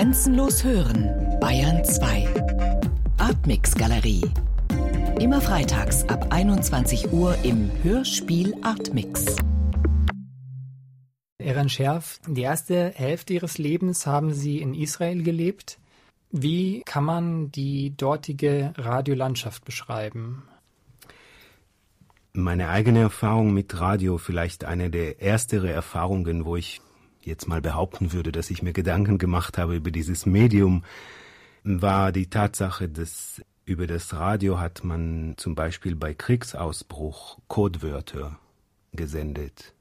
Grenzenlos hören, Bayern 2. Artmix Galerie. Immer freitags ab 21 Uhr im Hörspiel Artmix. Eran Scherf, die erste Hälfte Ihres Lebens haben Sie in Israel gelebt. Wie kann man die dortige Radiolandschaft beschreiben? Meine eigene Erfahrung mit Radio, vielleicht eine der ersteren Erfahrungen, wo ich jetzt mal behaupten würde, dass ich mir Gedanken gemacht habe über dieses Medium, war die Tatsache, dass über das Radio hat man zum Beispiel bei Kriegsausbruch Codewörter gesendet.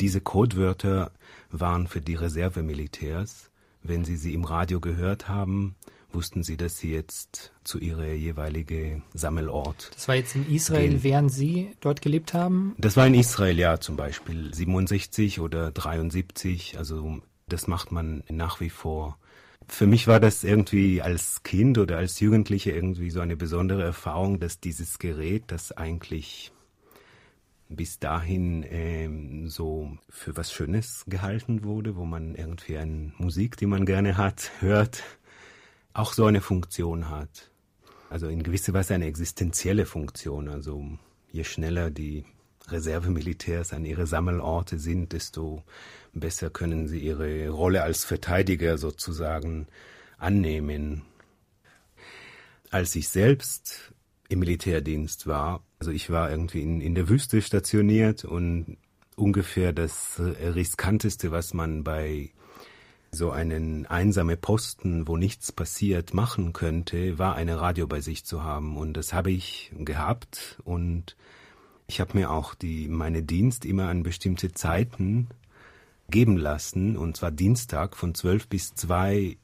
Diese Codewörter waren für die Reservemilitärs. Wenn sie sie im Radio gehört haben, wussten sie, dass sie jetzt zu ihrer jeweiligen Sammelort. Das war jetzt in Israel, gehen. während Sie dort gelebt haben? Das war in Israel, ja, zum Beispiel 67 oder 73. Also das macht man nach wie vor. Für mich war das irgendwie als Kind oder als Jugendliche irgendwie so eine besondere Erfahrung, dass dieses Gerät, das eigentlich bis dahin ähm, so für was Schönes gehalten wurde, wo man irgendwie eine Musik, die man gerne hat, hört, auch so eine Funktion hat. Also in gewisser Weise eine existenzielle Funktion. Also je schneller die Reservemilitärs an ihre Sammelorte sind, desto besser können sie ihre Rolle als Verteidiger sozusagen annehmen. Als ich selbst im Militärdienst war, also ich war irgendwie in, in der Wüste stationiert und ungefähr das riskanteste, was man bei so einen einsame Posten, wo nichts passiert, machen könnte, war eine Radio bei sich zu haben. Und das habe ich gehabt. Und ich habe mir auch die, meine Dienst immer an bestimmte Zeiten geben lassen. Und zwar Dienstag von zwölf bis zwei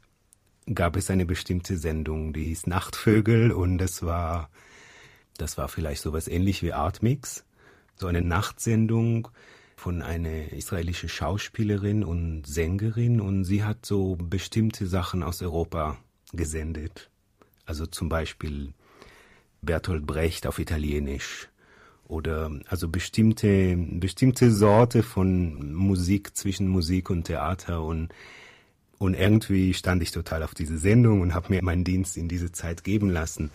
gab es eine bestimmte Sendung, die hieß Nachtvögel. Und das war, das war vielleicht sowas ähnlich wie Artmix. So eine Nachtsendung von einer israelischen Schauspielerin und Sängerin und sie hat so bestimmte Sachen aus Europa gesendet. Also zum Beispiel Bertolt Brecht auf Italienisch oder also bestimmte bestimmte Sorte von Musik zwischen Musik und Theater und und irgendwie stand ich total auf diese Sendung und habe mir meinen Dienst in diese Zeit geben lassen.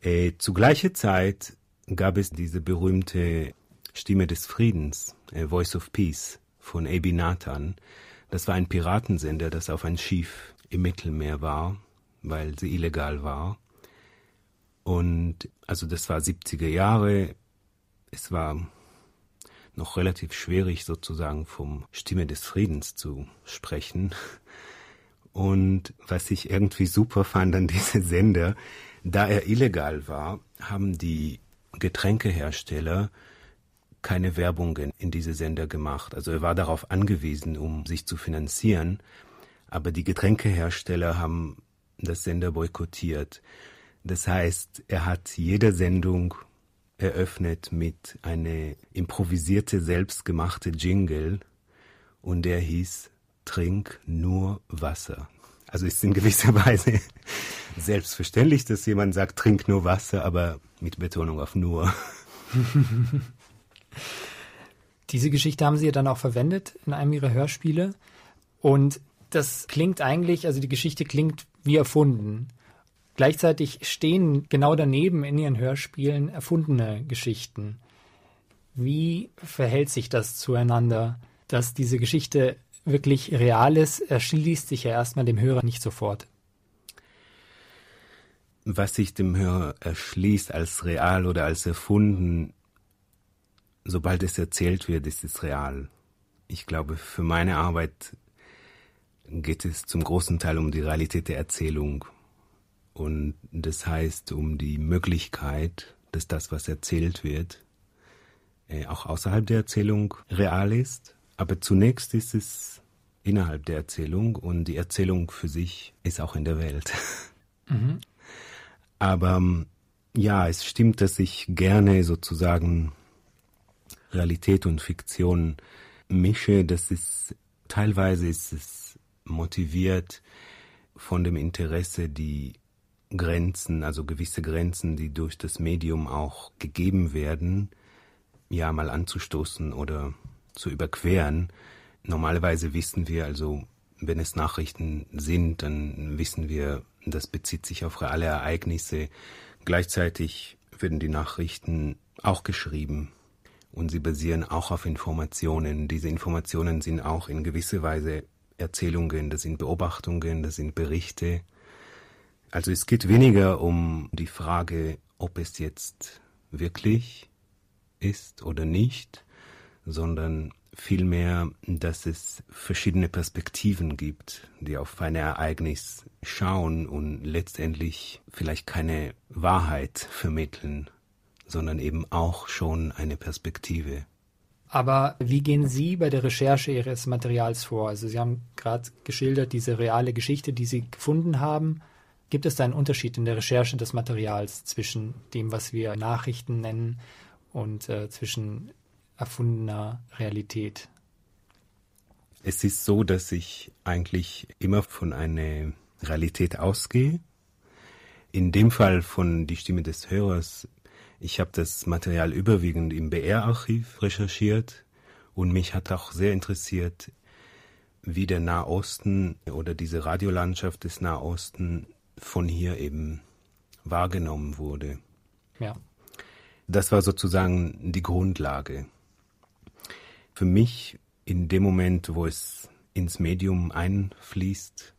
Äh, zu gleicher Zeit gab es diese berühmte Stimme des Friedens, äh, Voice of Peace von Abi Nathan. Das war ein Piratensender, das auf ein Schiff im Mittelmeer war, weil sie illegal war. Und also das war 70er Jahre. Es war noch relativ schwierig sozusagen vom Stimme des Friedens zu sprechen. Und was ich irgendwie super fand an diese Sender, da er illegal war, haben die Getränkehersteller keine Werbungen in diese Sender gemacht. Also er war darauf angewiesen, um sich zu finanzieren. Aber die Getränkehersteller haben das Sender boykottiert. Das heißt, er hat jede Sendung eröffnet mit eine improvisierte, selbstgemachte Jingle und der hieß Trink nur Wasser. Also ist in gewisser Weise selbstverständlich, dass jemand sagt, trink nur Wasser, aber mit Betonung auf nur. Diese Geschichte haben Sie ja dann auch verwendet in einem Ihrer Hörspiele. Und das klingt eigentlich, also die Geschichte klingt wie erfunden. Gleichzeitig stehen genau daneben in Ihren Hörspielen erfundene Geschichten. Wie verhält sich das zueinander, dass diese Geschichte wirklich real ist, erschließt sich ja erstmal dem Hörer nicht sofort. Was sich dem Hörer erschließt als real oder als erfunden, sobald es erzählt wird, ist es real. Ich glaube, für meine Arbeit geht es zum großen Teil um die Realität der Erzählung. Und das heißt um die Möglichkeit, dass das, was erzählt wird, äh, auch außerhalb der Erzählung real ist. Aber zunächst ist es innerhalb der Erzählung und die Erzählung für sich ist auch in der Welt. Mhm. Aber ja, es stimmt, dass ich gerne sozusagen Realität und Fiktion mische, das ist teilweise ist es motiviert von dem Interesse, die Grenzen, also gewisse Grenzen, die durch das Medium auch gegeben werden, ja mal anzustoßen oder zu überqueren. Normalerweise wissen wir also, wenn es Nachrichten sind, dann wissen wir, das bezieht sich auf reale Ereignisse. Gleichzeitig werden die Nachrichten auch geschrieben und sie basieren auch auf Informationen. Diese Informationen sind auch in gewisser Weise Erzählungen, das sind Beobachtungen, das sind Berichte. Also es geht weniger um die Frage, ob es jetzt wirklich ist oder nicht, sondern vielmehr, dass es verschiedene Perspektiven gibt, die auf ein Ereignis schauen und letztendlich vielleicht keine Wahrheit vermitteln, sondern eben auch schon eine Perspektive. Aber wie gehen Sie bei der Recherche Ihres Materials vor? Also Sie haben gerade geschildert, diese reale Geschichte, die Sie gefunden haben. Gibt es da einen Unterschied in der Recherche des Materials zwischen dem, was wir Nachrichten nennen, und äh, zwischen erfundener Realität? Es ist so, dass ich eigentlich immer von einer Realität ausgehe. In dem Fall von Die Stimme des Hörers. Ich habe das Material überwiegend im BR-Archiv recherchiert und mich hat auch sehr interessiert, wie der Nahosten oder diese Radiolandschaft des Nahosten von hier eben wahrgenommen wurde. Ja. Das war sozusagen die Grundlage. Für mich, in dem Moment, wo es ins Medium einfließt,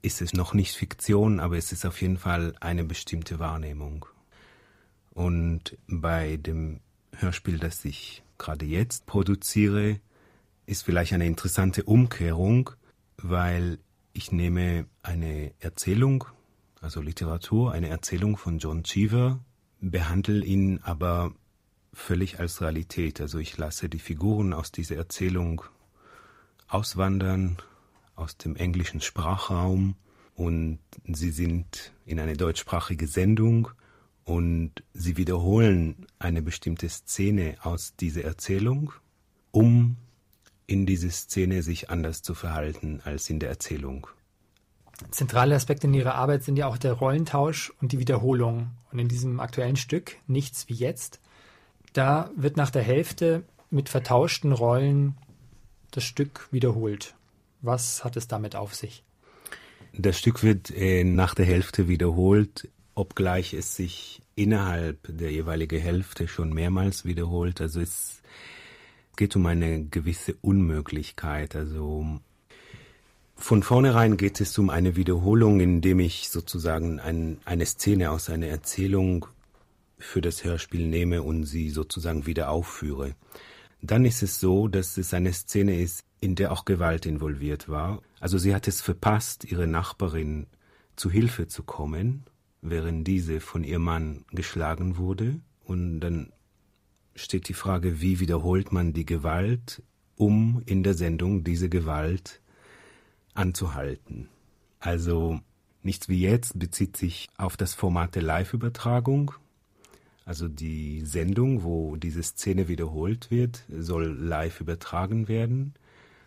ist es noch nicht Fiktion, aber es ist auf jeden Fall eine bestimmte Wahrnehmung. Und bei dem Hörspiel, das ich gerade jetzt produziere, ist vielleicht eine interessante Umkehrung, weil ich nehme eine Erzählung, also Literatur, eine Erzählung von John Cheever, behandle ihn aber völlig als Realität. Also ich lasse die Figuren aus dieser Erzählung auswandern aus dem englischen Sprachraum und sie sind in eine deutschsprachige Sendung und sie wiederholen eine bestimmte Szene aus dieser Erzählung, um in dieser Szene sich anders zu verhalten als in der Erzählung. Zentrale Aspekte in Ihrer Arbeit sind ja auch der Rollentausch und die Wiederholung. Und in diesem aktuellen Stück, Nichts wie jetzt, da wird nach der Hälfte mit vertauschten Rollen das Stück wiederholt. Was hat es damit auf sich? Das Stück wird äh, nach der Hälfte wiederholt, obgleich es sich innerhalb der jeweiligen Hälfte schon mehrmals wiederholt. Also es geht um eine gewisse Unmöglichkeit. Also von vornherein geht es um eine Wiederholung, indem ich sozusagen ein, eine Szene aus einer Erzählung für das Hörspiel nehme und sie sozusagen wieder aufführe. Dann ist es so, dass es eine Szene ist, in der auch Gewalt involviert war. Also sie hat es verpasst, ihre Nachbarin zu Hilfe zu kommen, während diese von ihrem Mann geschlagen wurde. Und dann steht die Frage, wie wiederholt man die Gewalt, um in der Sendung diese Gewalt anzuhalten. Also nichts wie jetzt bezieht sich auf das Format der Live-Übertragung. Also die Sendung, wo diese Szene wiederholt wird, soll live übertragen werden.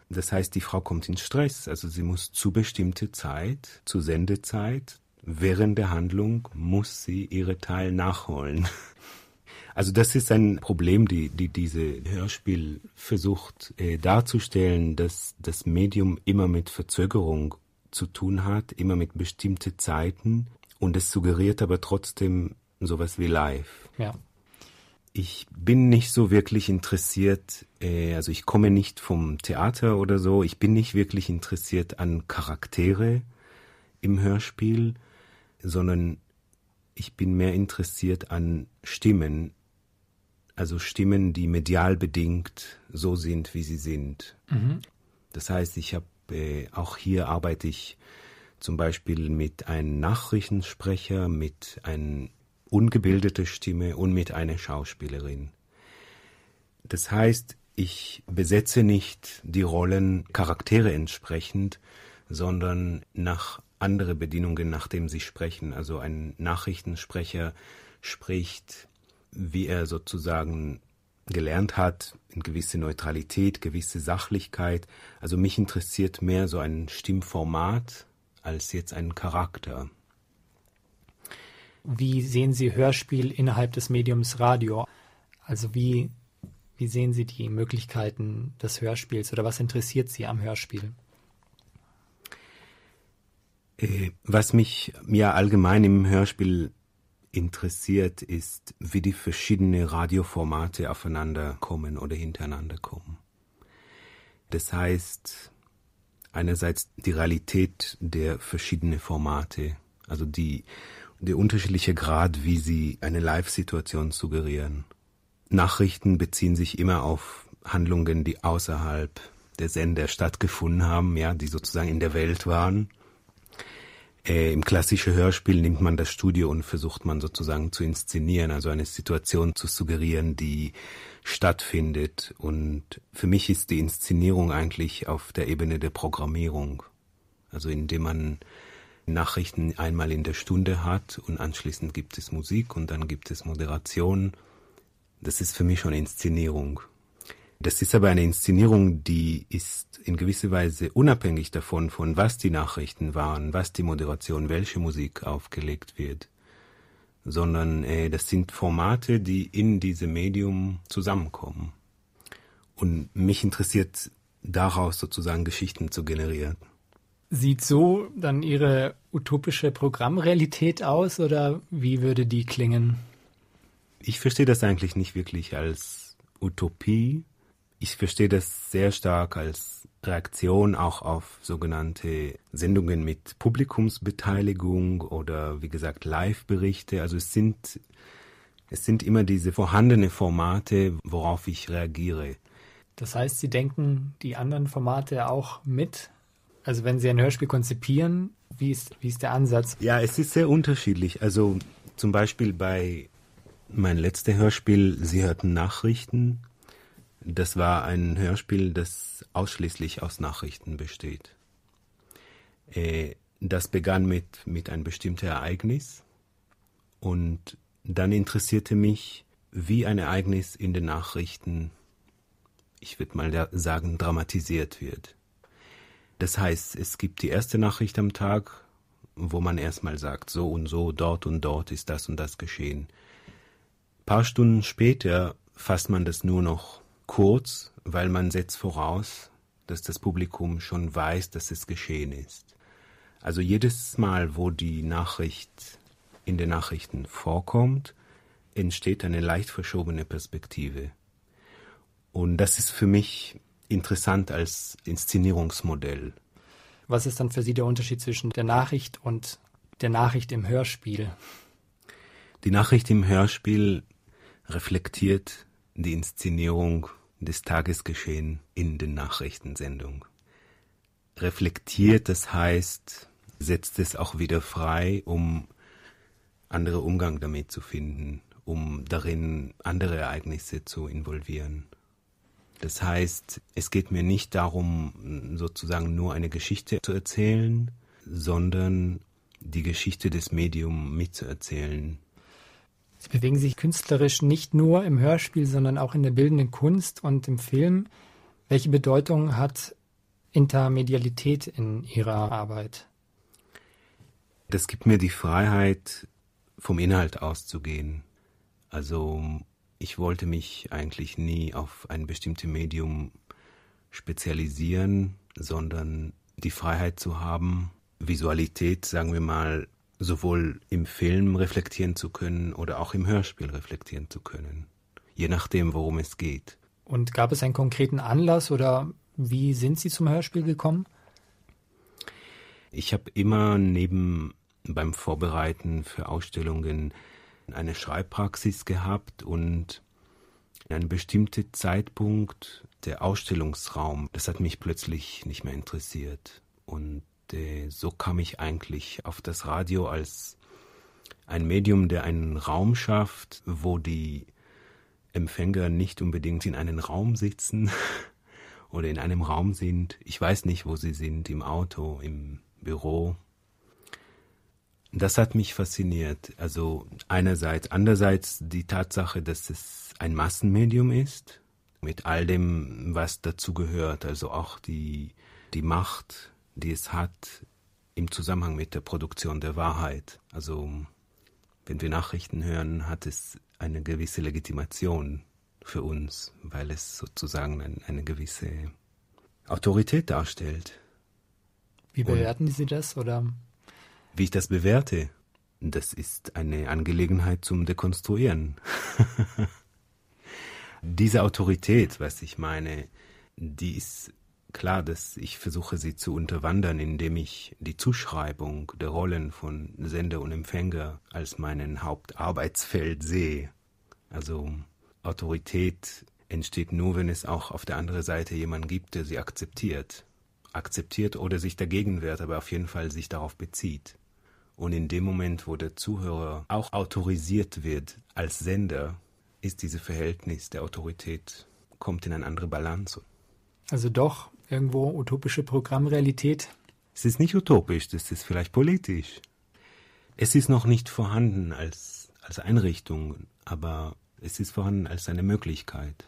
Das heißt, die Frau kommt in Stress. Also sie muss zu bestimmte Zeit, zu Sendezeit, während der Handlung muss sie ihre Teil nachholen. Also das ist ein Problem, die, die diese Hörspiel versucht äh, darzustellen, dass das Medium immer mit Verzögerung zu tun hat, immer mit bestimmten Zeiten und es suggeriert aber trotzdem sowas wie live. Ja. Ich bin nicht so wirklich interessiert, äh, also ich komme nicht vom Theater oder so, ich bin nicht wirklich interessiert an Charaktere im Hörspiel, sondern ich bin mehr interessiert an Stimmen, also Stimmen, die medial bedingt so sind, wie sie sind. Mhm. Das heißt, ich habe äh, auch hier arbeite ich zum Beispiel mit einem Nachrichtensprecher, mit einer ungebildeten Stimme und mit einer Schauspielerin. Das heißt, ich besetze nicht die Rollen Charaktere entsprechend, sondern nach andere Bedingungen, nachdem sie sprechen. Also ein Nachrichtensprecher spricht wie er sozusagen gelernt hat, in gewisse Neutralität, gewisse Sachlichkeit. Also mich interessiert mehr so ein Stimmformat als jetzt ein Charakter. Wie sehen Sie Hörspiel innerhalb des Mediums Radio? Also wie, wie sehen Sie die Möglichkeiten des Hörspiels oder was interessiert Sie am Hörspiel? Äh, was mich ja allgemein im Hörspiel interessiert, ist, wie die verschiedenen Radioformate aufeinander kommen oder hintereinander kommen. Das heißt, einerseits die Realität der verschiedenen Formate, also die, der unterschiedliche Grad, wie sie eine Live-Situation suggerieren. Nachrichten beziehen sich immer auf Handlungen, die außerhalb der Sender stattgefunden haben, ja, die sozusagen in der Welt waren. Äh, Im klassischen Hörspiel nimmt man das Studio und versucht man sozusagen zu inszenieren, also eine Situation zu suggerieren, die stattfindet. Und für mich ist die Inszenierung eigentlich auf der Ebene der Programmierung. Also indem man Nachrichten einmal in der Stunde hat und anschließend gibt es Musik und dann gibt es Moderation. Das ist für mich schon Inszenierung. Das ist aber eine Inszenierung, die ist in gewisser Weise unabhängig davon, von was die Nachrichten waren, was die Moderation, welche Musik aufgelegt wird, sondern äh, das sind Formate, die in diesem Medium zusammenkommen. Und mich interessiert daraus sozusagen Geschichten zu generieren. Sieht so dann Ihre utopische Programmrealität aus oder wie würde die klingen? Ich verstehe das eigentlich nicht wirklich als Utopie, ich verstehe das sehr stark als Reaktion auch auf sogenannte Sendungen mit Publikumsbeteiligung oder wie gesagt Live-Berichte. Also es sind, es sind immer diese vorhandenen Formate, worauf ich reagiere. Das heißt, Sie denken die anderen Formate auch mit? Also wenn Sie ein Hörspiel konzipieren, wie ist, wie ist der Ansatz? Ja, es ist sehr unterschiedlich. Also zum Beispiel bei mein letztes Hörspiel, Sie hörten Nachrichten, das war ein Hörspiel, das ausschließlich aus Nachrichten besteht. Äh, das begann mit, mit einem bestimmten Ereignis und dann interessierte mich, wie ein Ereignis in den Nachrichten, ich würde mal sagen, dramatisiert wird. Das heißt, es gibt die erste Nachricht am Tag, wo man erstmal sagt, so und so, dort und dort ist das und das geschehen. Ein paar Stunden später fasst man das nur noch kurz, weil man setzt voraus, dass das Publikum schon weiß, dass es geschehen ist. Also jedes Mal, wo die Nachricht in den Nachrichten vorkommt, entsteht eine leicht verschobene Perspektive. Und das ist für mich interessant als Inszenierungsmodell. Was ist dann für Sie der Unterschied zwischen der Nachricht und der Nachricht im Hörspiel? Die Nachricht im Hörspiel reflektiert die Inszenierung des Tagesgeschehen in den Nachrichtensendungen. Reflektiert, das heißt, setzt es auch wieder frei, um andere Umgang damit zu finden, um darin andere Ereignisse zu involvieren. Das heißt, es geht mir nicht darum, sozusagen nur eine Geschichte zu erzählen, sondern die Geschichte des Mediums mitzuerzählen, Sie bewegen sich künstlerisch nicht nur im Hörspiel, sondern auch in der bildenden Kunst und im Film. Welche Bedeutung hat Intermedialität in Ihrer Arbeit? Das gibt mir die Freiheit, vom Inhalt auszugehen. Also ich wollte mich eigentlich nie auf ein bestimmtes Medium spezialisieren, sondern die Freiheit zu haben, Visualität, sagen wir mal, sowohl im Film reflektieren zu können oder auch im Hörspiel reflektieren zu können, je nachdem, worum es geht. Und gab es einen konkreten Anlass oder wie sind Sie zum Hörspiel gekommen? Ich habe immer neben beim Vorbereiten für Ausstellungen eine Schreibpraxis gehabt und in einem bestimmten Zeitpunkt der Ausstellungsraum, das hat mich plötzlich nicht mehr interessiert. Und so kam ich eigentlich auf das Radio als ein Medium, der einen Raum schafft, wo die Empfänger nicht unbedingt in einem Raum sitzen oder in einem Raum sind. Ich weiß nicht, wo sie sind, im Auto, im Büro. Das hat mich fasziniert. Also einerseits, andererseits die Tatsache, dass es ein Massenmedium ist, mit all dem, was dazugehört, also auch die, die Macht, die es hat im Zusammenhang mit der Produktion der Wahrheit. Also wenn wir Nachrichten hören, hat es eine gewisse Legitimation für uns, weil es sozusagen ein, eine gewisse Autorität darstellt. Wie bewerten Und, Sie das oder Wie ich das bewerte, das ist eine Angelegenheit zum Dekonstruieren. Diese Autorität, was ich meine, die ist klar, dass ich versuche, sie zu unterwandern, indem ich die Zuschreibung der Rollen von Sender und Empfänger als meinen Hauptarbeitsfeld sehe. Also Autorität entsteht nur, wenn es auch auf der anderen Seite jemanden gibt, der sie akzeptiert. Akzeptiert oder sich dagegen wehrt, aber auf jeden Fall sich darauf bezieht. Und in dem Moment, wo der Zuhörer auch autorisiert wird als Sender, ist dieses Verhältnis der Autorität, kommt in eine andere Balance. Also doch irgendwo utopische Programmrealität? Es ist nicht utopisch, das ist vielleicht politisch. Es ist noch nicht vorhanden als, als Einrichtung, aber es ist vorhanden als eine Möglichkeit.